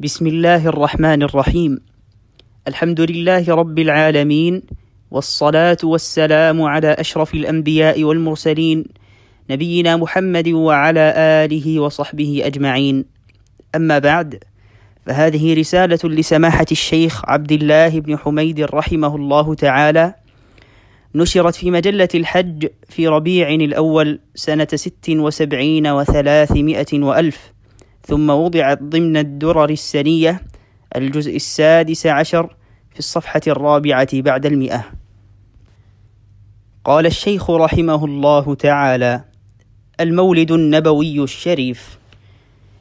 بسم الله الرحمن الرحيم. الحمد لله رب العالمين والصلاة والسلام على أشرف الأنبياء والمرسلين نبينا محمد وعلى آله وصحبه أجمعين. أما بعد فهذه رسالة لسماحة الشيخ عبد الله بن حميد رحمه الله تعالى. نشرت في مجلة الحج في ربيع الأول سنة ست وسبعين وثلاثمائة وألف. ثم وضعت ضمن الدرر السنية الجزء السادس عشر في الصفحة الرابعة بعد المئة. قال الشيخ رحمه الله تعالى المولد النبوي الشريف.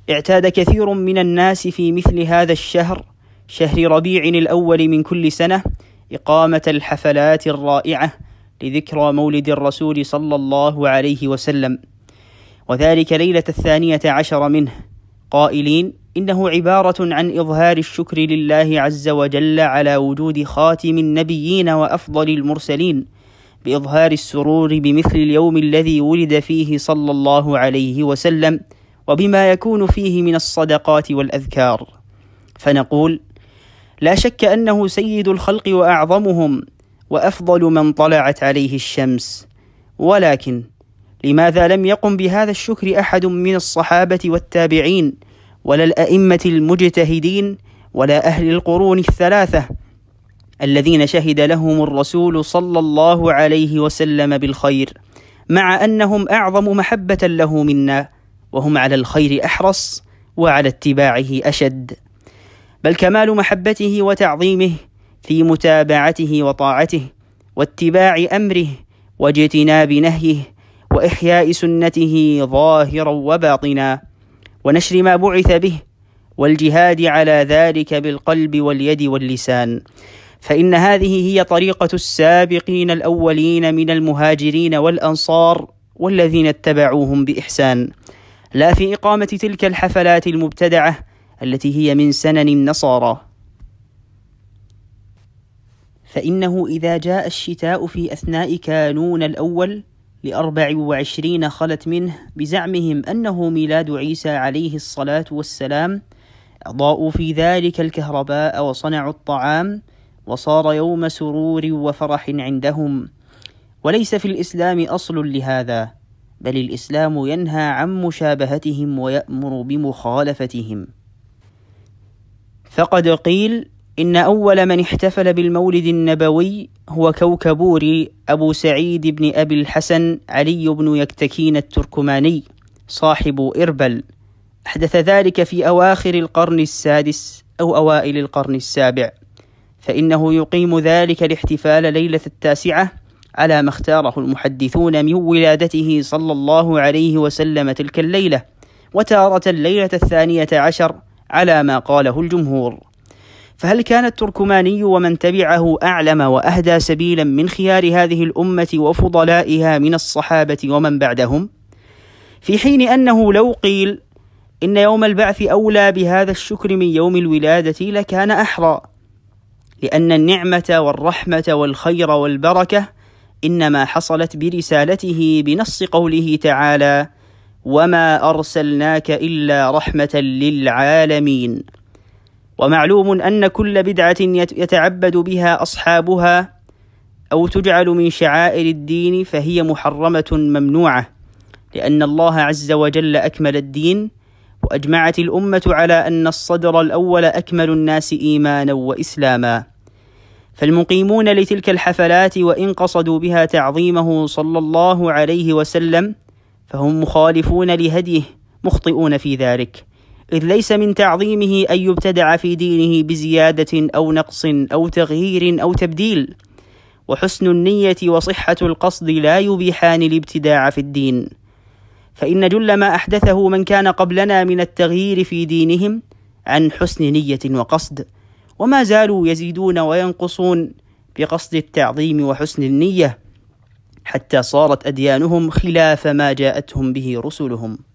اعتاد كثير من الناس في مثل هذا الشهر شهر ربيع الأول من كل سنة إقامة الحفلات الرائعة لذكرى مولد الرسول صلى الله عليه وسلم. وذلك ليلة الثانية عشر منه قائلين إنه عبارة عن إظهار الشكر لله عز وجل على وجود خاتم النبيين وأفضل المرسلين بإظهار السرور بمثل اليوم الذي ولد فيه صلى الله عليه وسلم وبما يكون فيه من الصدقات والأذكار. فنقول لا شك أنه سيد الخلق وأعظمهم وأفضل من طلعت عليه الشمس. ولكن لماذا لم يقم بهذا الشكر أحد من الصحابة والتابعين ولا الأئمة المجتهدين ولا أهل القرون الثلاثة الذين شهد لهم الرسول صلى الله عليه وسلم بالخير مع أنهم أعظم محبة له منا وهم على الخير أحرص وعلى اتباعه أشد. بل كمال محبته وتعظيمه في متابعته وطاعته واتباع أمره واجتناب نهيه وإحياء سنته ظاهرا وباطنا ونشر ما بعث به والجهاد على ذلك بالقلب واليد واللسان. فإن هذه هي طريقة السابقين الأولين من المهاجرين والأنصار والذين اتبعوهم بإحسان. لا في إقامة تلك الحفلات المبتدعة التي هي من سنن النصارى. فإنه إذا جاء الشتاء في أثناء كانون الأول لأربع وعشرين خلت منه بزعمهم أنه ميلاد عيسى عليه الصلاة والسلام. أضاءوا في ذلك الكهرباء وصنعوا الطعام وصار يوم سرور وفرح عندهم. وليس في الإسلام أصل لهذا بل الإسلام ينهى عن مشابهتهم ويأمر بمخالفتهم. فقد قيل إن أول من احتفل بالمولد النبوي هو كوكبوري أبو سعيد بن أبي الحسن علي بن يكتكين التركماني صاحب إربل. أحدث ذلك في أواخر القرن السادس أو أوائل القرن السابع. فإنه يقيم ذلك الاحتفال ليلة التاسعة على ما اختاره المحدثون من ولادته صلى الله عليه وسلم تلك الليلة وتارة الليلة الثانية عشر على ما قاله الجمهور. فهل كان التركماني ومن تبعه أعلم وأهدى سبيلا من خيار هذه الأمة وفضلائها من الصحابة ومن بعدهم؟ في حين أنه لو قيل إن يوم البعث أولى بهذا الشكر من يوم الولادة لكان أحرى لأن النعمة والرحمة والخير والبركة إنما حصلت برسالته بنص قوله تعالى: وما أرسلناك إلا رحمة للعالمين. ومعلوم أن كل بدعة يتعبد بها أصحابها أو تجعل من شعائر الدين فهي محرمة ممنوعة لأن الله عز وجل أكمل الدين وأجمعت الأمة على أن الصدر الأول أكمل الناس إيمانا وإسلاما. فالمقيمون لتلك الحفلات وإن قصدوا بها تعظيمه صلى الله عليه وسلم فهم مخالفون لهديه مخطئون في ذلك. إذ ليس من تعظيمه أن يبتدع في دينه بزيادة أو نقص أو تغيير أو تبديل وحسن النية وصحة القصد لا يبيحان الابتداع في الدين. فإن جل ما أحدثه من كان قبلنا من التغيير في دينهم عن حسن نية وقصد وما زالوا يزيدون وينقصون بقصد التعظيم وحسن النية حتى صارت أديانهم خلاف ما جاءتهم به رسلهم.